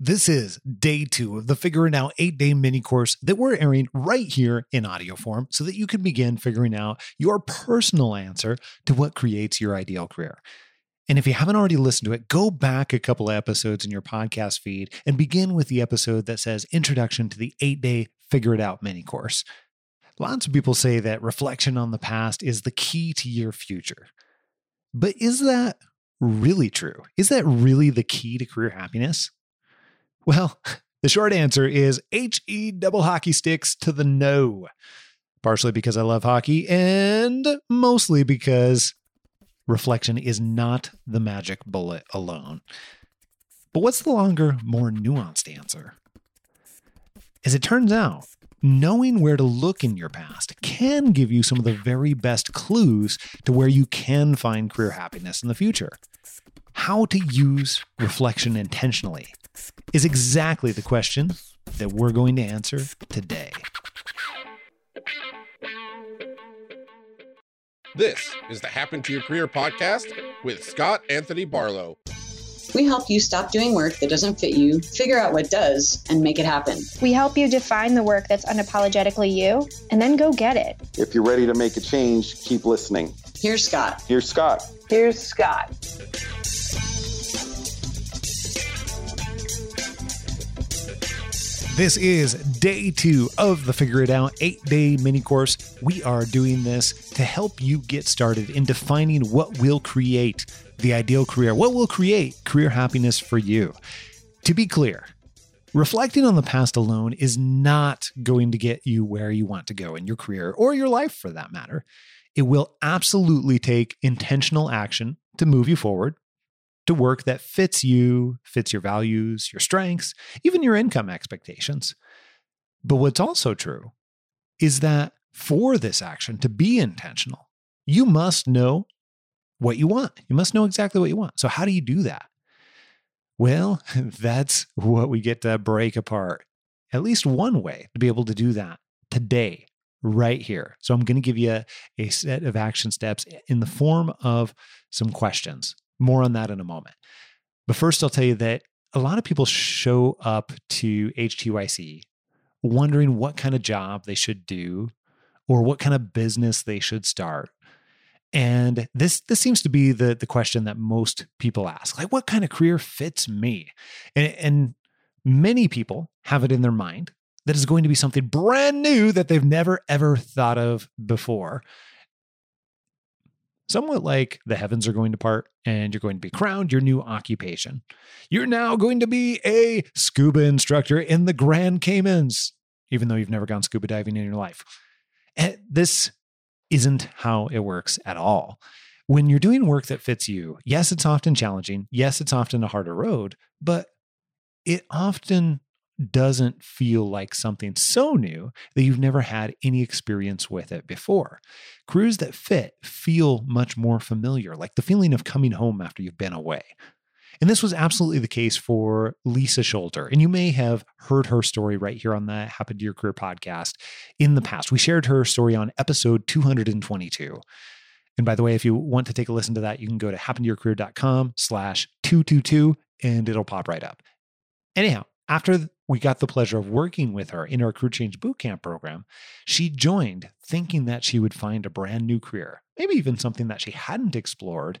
This is day two of the Figure It Out eight day mini course that we're airing right here in audio form so that you can begin figuring out your personal answer to what creates your ideal career. And if you haven't already listened to it, go back a couple episodes in your podcast feed and begin with the episode that says Introduction to the eight day Figure It Out mini course. Lots of people say that reflection on the past is the key to your future. But is that really true? Is that really the key to career happiness? Well, the short answer is HE double hockey sticks to the no. Partially because I love hockey, and mostly because reflection is not the magic bullet alone. But what's the longer, more nuanced answer? As it turns out, knowing where to look in your past can give you some of the very best clues to where you can find career happiness in the future. How to use reflection intentionally is exactly the question that we're going to answer today. This is the Happen to Your Career podcast with Scott Anthony Barlow. We help you stop doing work that doesn't fit you, figure out what does, and make it happen. We help you define the work that's unapologetically you and then go get it. If you're ready to make a change, keep listening. Here's Scott. Here's Scott. Here's Scott. This is day two of the Figure It Out eight day mini course. We are doing this to help you get started in defining what will create the ideal career, what will create career happiness for you. To be clear, reflecting on the past alone is not going to get you where you want to go in your career or your life for that matter. It will absolutely take intentional action to move you forward to work that fits you, fits your values, your strengths, even your income expectations. But what's also true is that for this action to be intentional, you must know what you want. You must know exactly what you want. So, how do you do that? Well, that's what we get to break apart. At least one way to be able to do that today, right here. So, I'm going to give you a, set of action steps in the form of some questions. More on that in a moment. But first, I'll tell you that a lot of people show up to HTYC wondering what kind of job they should do or what kind of business they should start. And this this seems to be the the question that most people ask. Like what kind of career fits me? And, and many people have it in their mind that is going to be something brand new that they've never ever thought of before somewhat like the heavens are going to part and you're going to be crowned your new occupation. You're now going to be a scuba instructor in the Grand Caymans, even though you've never gone scuba diving in your life. And this isn't how it works at all. When you're doing work that fits you, yes, it's often challenging. Yes, it's often a harder road, but it often doesn't feel like something so new that you've never had any experience with it before. Careers that fit feel much more familiar, like the feeling of coming home after you've been away. And this was absolutely the case for Lisa Scholter. And you may have heard her story right here on the Happen to Your Career podcast in the past. We shared her story on episode 222. And by the way, if you want to take a listen to that, you can go to happentoyourcareer.com slash 222 and it'll pop right up. Anyhow, after we got the pleasure of working with her in our Career Change Bootcamp program, she joined thinking that she would find a brand new career, maybe even something that she hadn't explored.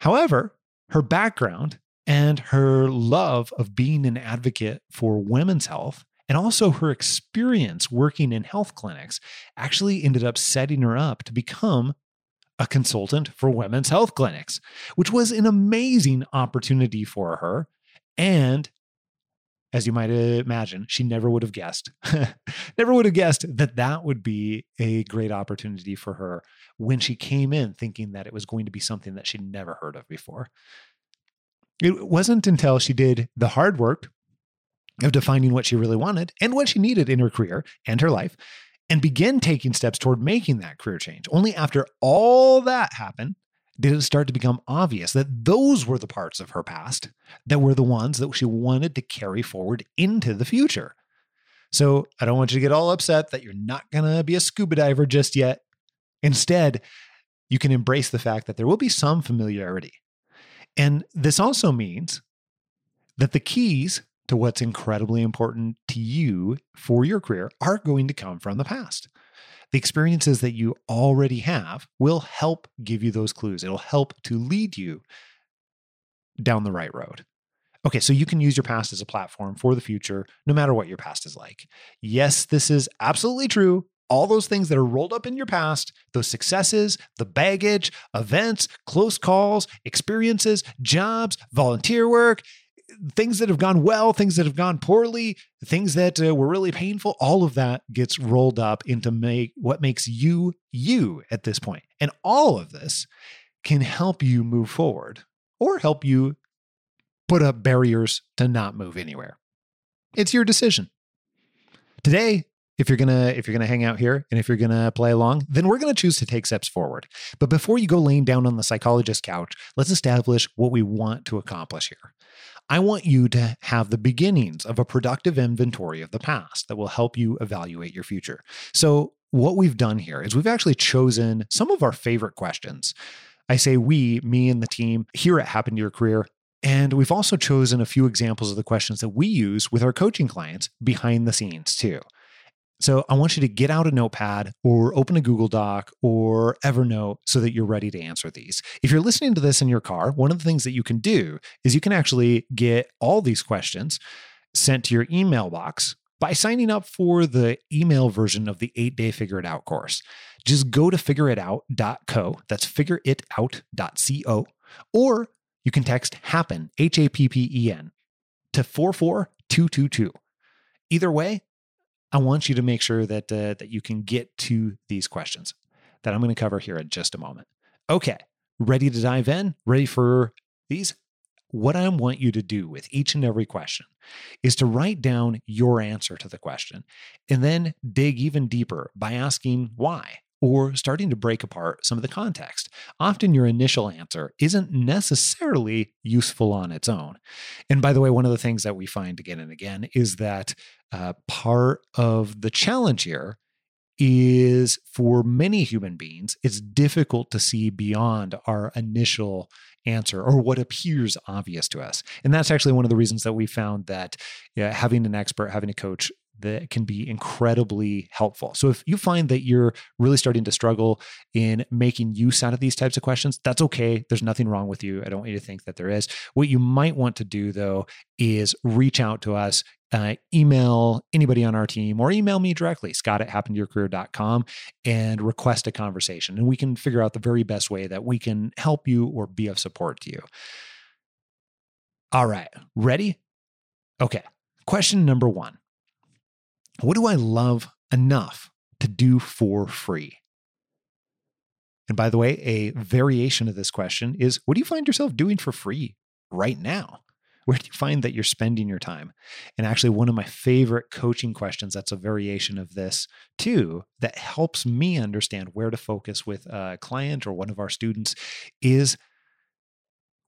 However, her background and her love of being an advocate for women's health and also her experience working in health clinics actually ended up setting her up to become a consultant for women's health clinics, which was an amazing opportunity for her and as you might imagine, she never would have guessed, never would have guessed that that would be a great opportunity for her when she came in thinking that it was going to be something that she'd never heard of before. It wasn't until she did the hard work of defining what she really wanted and what she needed in her career and her life and begin taking steps toward making that career change. Only after all that happened did it start to become obvious that those were the parts of her past that were the ones that she wanted to carry forward into the future. So I don't want you to get all upset that you're not going to be a scuba diver just yet. Instead, you can embrace the fact that there will be some familiarity. And this also means that the keys to what's incredibly important to you for your career are going to come from the past. The experiences that you already have will help give you those clues. It'll help to lead you down the right road. Okay, so you can use your past as a platform for the future, no matter what your past is like. Yes, this is absolutely true. All those things that are rolled up in your past, those successes, the baggage, events, close calls, experiences, jobs, volunteer work, things that have gone well, things that have gone poorly, things that uh, were really painful, all of that gets rolled up into make what makes you you at this point. And all of this can help you move forward or help you put up barriers to not move anywhere. It's your decision. Today, if you're gonna if you're gonna hang out here and if you're gonna play along then we're gonna choose to take steps forward but before you go laying down on the psychologist couch let's establish what we want to accomplish here i want you to have the beginnings of a productive inventory of the past that will help you evaluate your future. So what we've done here is we've actually chosen some of our favorite questions. I say we me and the team here at happen to your career and we've also chosen a few examples of the questions that we use with our coaching clients behind the scenes too so I want you to get out a notepad or open a Google Doc or Evernote so that you're ready to answer these. If you're listening to this in your car, one of the things that you can do is you can actually get all these questions sent to your email box by signing up for the email version of the eight day Figure It Out course. Just go to figureitout.co, that's figureitout.co, or you can text HAPPEN, H A P P E N, to 44222. Either way, I want you to make sure that uh, that you can get to these questions that I'm going to cover here in just a moment. Okay, ready to dive in? Ready for these? What I want you to do with each and every question is to write down your answer to the question and then dig even deeper by asking why or starting to break apart some of the context. Often your initial answer isn't necessarily useful on its own. And by the way, one of the things that we find again and again is that uh, part of the challenge here is for many human beings, it's difficult to see beyond our initial answer or what appears obvious to us. And that's actually one of the reasons that we found that having an expert, having a coach that can be incredibly helpful. So if you find that you're really starting to struggle in making use out of these types of questions, that's okay. There's nothing wrong with you. I don't want you to think that there is. What you might want to do though is reach out to us. Uh, email anybody on our team or email me directly, scott at happentoyourcareer.com, and request a conversation. And we can figure out the very best way that we can help you or be of support to you. All right, ready? Okay. Question number one what do I love enough to do for free? And by the way, a variation of this question is what do you find yourself doing for free right now? Where do you find that you're spending your time? And actually, one of my favorite coaching questions that's a variation of this too, that helps me understand where to focus with a client or one of our students is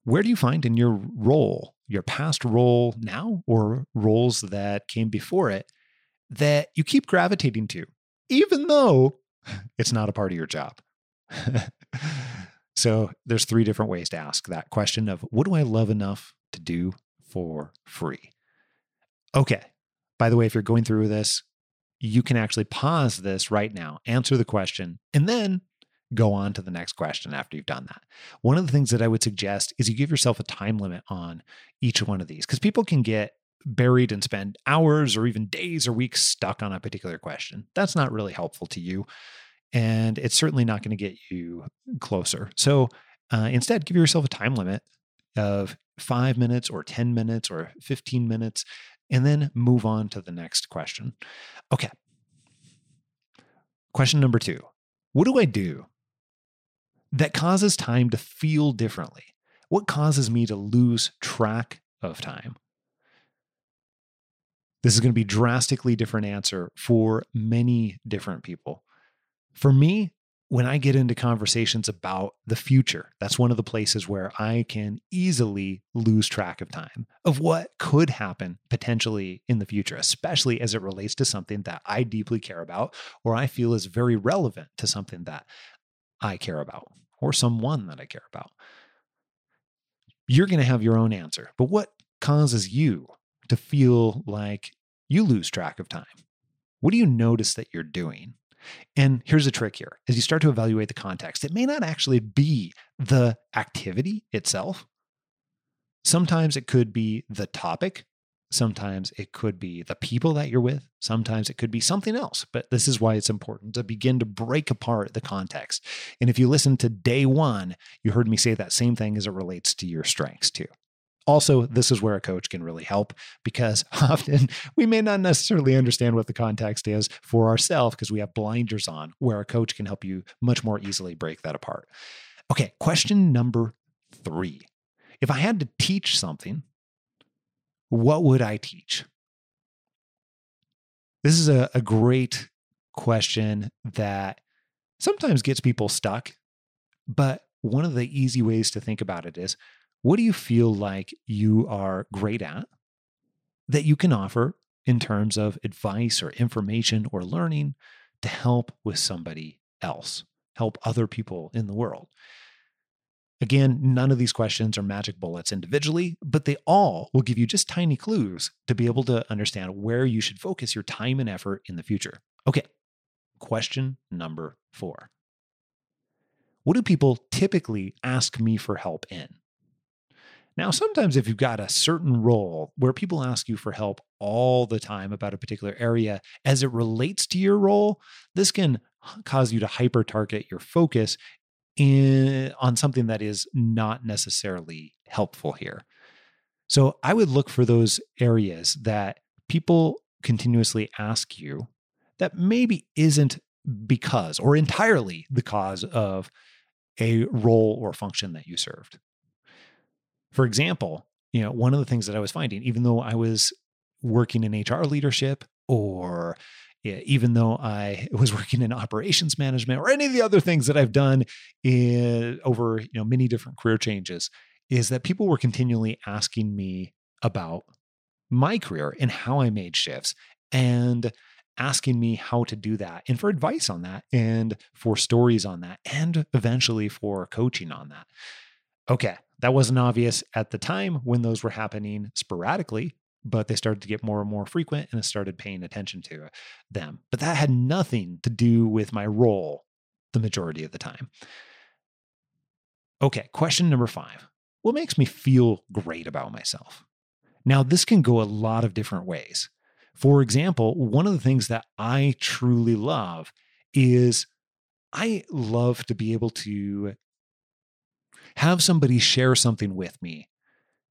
where do you find in your role, your past role now, or roles that came before it, that you keep gravitating to, even though it's not a part of your job. so there's three different ways to ask that question of what do I love enough to do for free? Okay. By the way, if you're going through this, you can actually pause this right now, answer the question, and then go on to the next question after you've done that. One of the things that I would suggest is you give yourself a time limit on each one of these because people can get buried and spend hours or even days or weeks stuck on a particular question. That's not really helpful to you. And it's certainly not going to get you closer. So uh, instead, give yourself a time limit of five minutes or 10 minutes or 15 minutes, and then move on to the next question. Okay. Question number two What do I do that causes time to feel differently? What causes me to lose track of time? This is going to be drastically different answer for many different people. For me, when I get into conversations about the future, that's one of the places where I can easily lose track of time of what could happen potentially in the future, especially as it relates to something that I deeply care about or I feel is very relevant to something that I care about or someone that I care about. You're going to have your own answer, but what causes you to feel like you lose track of time? What do you notice that you're doing? And here's a trick here as you start to evaluate the context, it may not actually be the activity itself. Sometimes it could be the topic. Sometimes it could be the people that you're with. Sometimes it could be something else. But this is why it's important to begin to break apart the context. And if you listen to day one, you heard me say that same thing as it relates to your strengths too. Also, this is where a coach can really help because often we may not necessarily understand what the context is for ourselves because we have blinders on, where a coach can help you much more easily break that apart. Okay, question number three. If I had to teach something, what would I teach? This is a, a great question that sometimes gets people stuck, but one of the easy ways to think about it is what do you feel like you are great at that you can offer in terms of advice or information or learning to help with somebody else, help other people in the world? Again, none of these questions are magic bullets individually, but they all will give you just tiny clues to be able to understand where you should focus your time and effort in the future. Okay, question number four What do people typically ask me for help in? Now, sometimes if you've got a certain role where people ask you for help all the time about a particular area as it relates to your role, this can cause you to hyper target your focus in, on something that is not necessarily helpful here. So I would look for those areas that people continuously ask you that maybe isn't because or entirely the cause of a role or function that you served. For example, you know, one of the things that I was finding, even though I was working in HR leadership or yeah, even though I was working in operations management or any of the other things that I've done in, over you know many different career changes, is that people were continually asking me about my career and how I made shifts and asking me how to do that and for advice on that and for stories on that and eventually for coaching on that. Okay, that wasn't obvious at the time when those were happening sporadically, but they started to get more and more frequent and I started paying attention to uh, them. But that had nothing to do with my role the majority of the time. Okay, question number five What makes me feel great about myself? Now, this can go a lot of different ways. For example, one of the things that I truly love is I love to be able to have somebody share something with me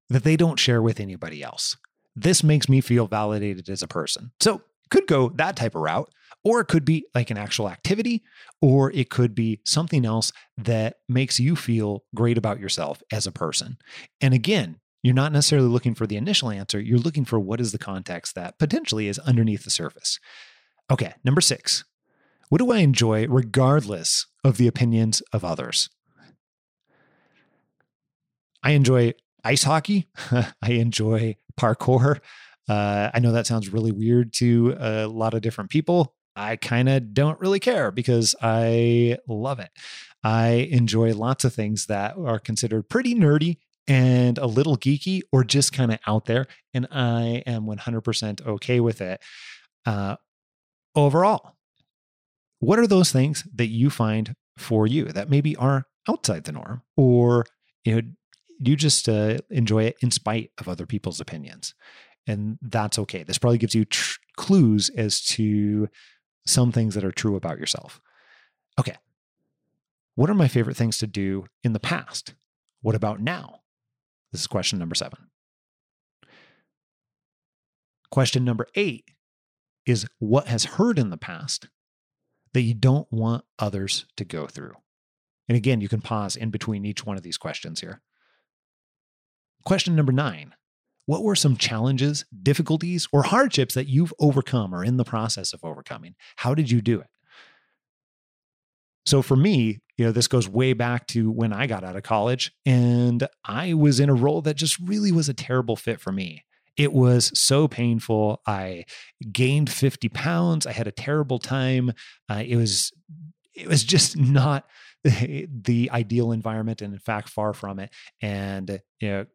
that they don't share with anybody else. This makes me feel validated as a person. So, could go that type of route, or it could be like an actual activity, or it could be something else that makes you feel great about yourself as a person. And again, you're not necessarily looking for the initial answer, you're looking for what is the context that potentially is underneath the surface. Okay, number six. What do I enjoy regardless of the opinions of others? I enjoy ice hockey. I enjoy parkour. Uh, I know that sounds really weird to a lot of different people. I kind of don't really care because I love it. I enjoy lots of things that are considered pretty nerdy and a little geeky or just kind of out there. And I am 100% okay with it. Uh, overall, what are those things that you find for you that maybe are outside the norm or you know you just uh, enjoy it in spite of other people's opinions. And that's okay. This probably gives you tr- clues as to some things that are true about yourself. Okay. What are my favorite things to do in the past? What about now? This is question number seven. Question number eight is what has hurt in the past that you don't want others to go through? And again, you can pause in between each one of these questions here. Question number nine What were some challenges, difficulties, or hardships that you've overcome or in the process of overcoming? How did you do it? So for me, you know, this goes way back to when I got out of college and I was in a role that just really was a terrible fit for me. It was so painful. I gained 50 pounds. I had a terrible time. Uh, it was, it was just not the ideal environment and in fact far from it. And, you know,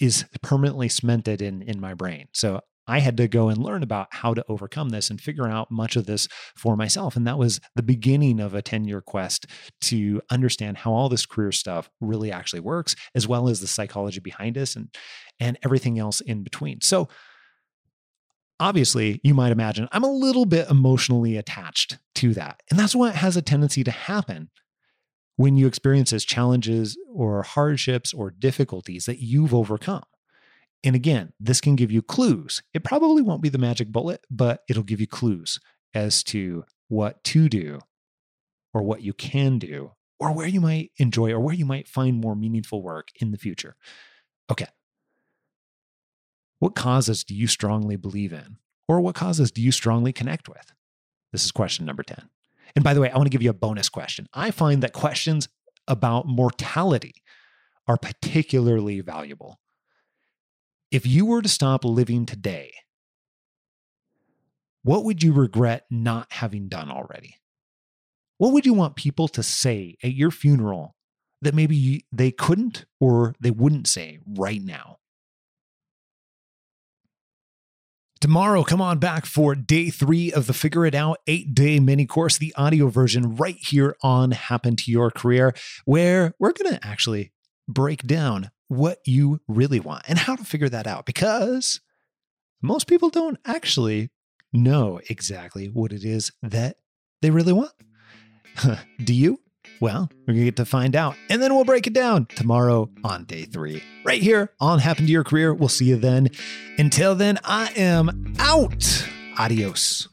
is permanently cemented in in my brain. So I had to go and learn about how to overcome this and figure out much of this for myself. And that was the beginning of a 10 year quest to understand how all this career stuff really actually works, as well as the psychology behind us and, and everything else in between. So, obviously, you might imagine I'm a little bit emotionally attached to that. And that's what has a tendency to happen when you experience as challenges or hardships or difficulties that you've overcome. And again, this can give you clues. It probably won't be the magic bullet, but it'll give you clues as to what to do or what you can do or where you might enjoy or where you might find more meaningful work in the future. Okay. What causes do you strongly believe in? Or what causes do you strongly connect with? This is question number 10. And by the way, I want to give you a bonus question. I find that questions about mortality are particularly valuable if you were to stop living today, what would you regret not having done already? What would you want people to say at your funeral that maybe they couldn't or they wouldn't say right now? Tomorrow, come on back for day three of the Figure It Out eight day mini course, the audio version right here on Happen to Your Career, where we're going to actually break down what you really want and how to figure that out because most people don't actually know exactly what it is that they really want. Do you? Well, we're going to get to find out. And then we'll break it down tomorrow on day three, right here on Happen to Your Career. We'll see you then. Until then, I am out. Adios.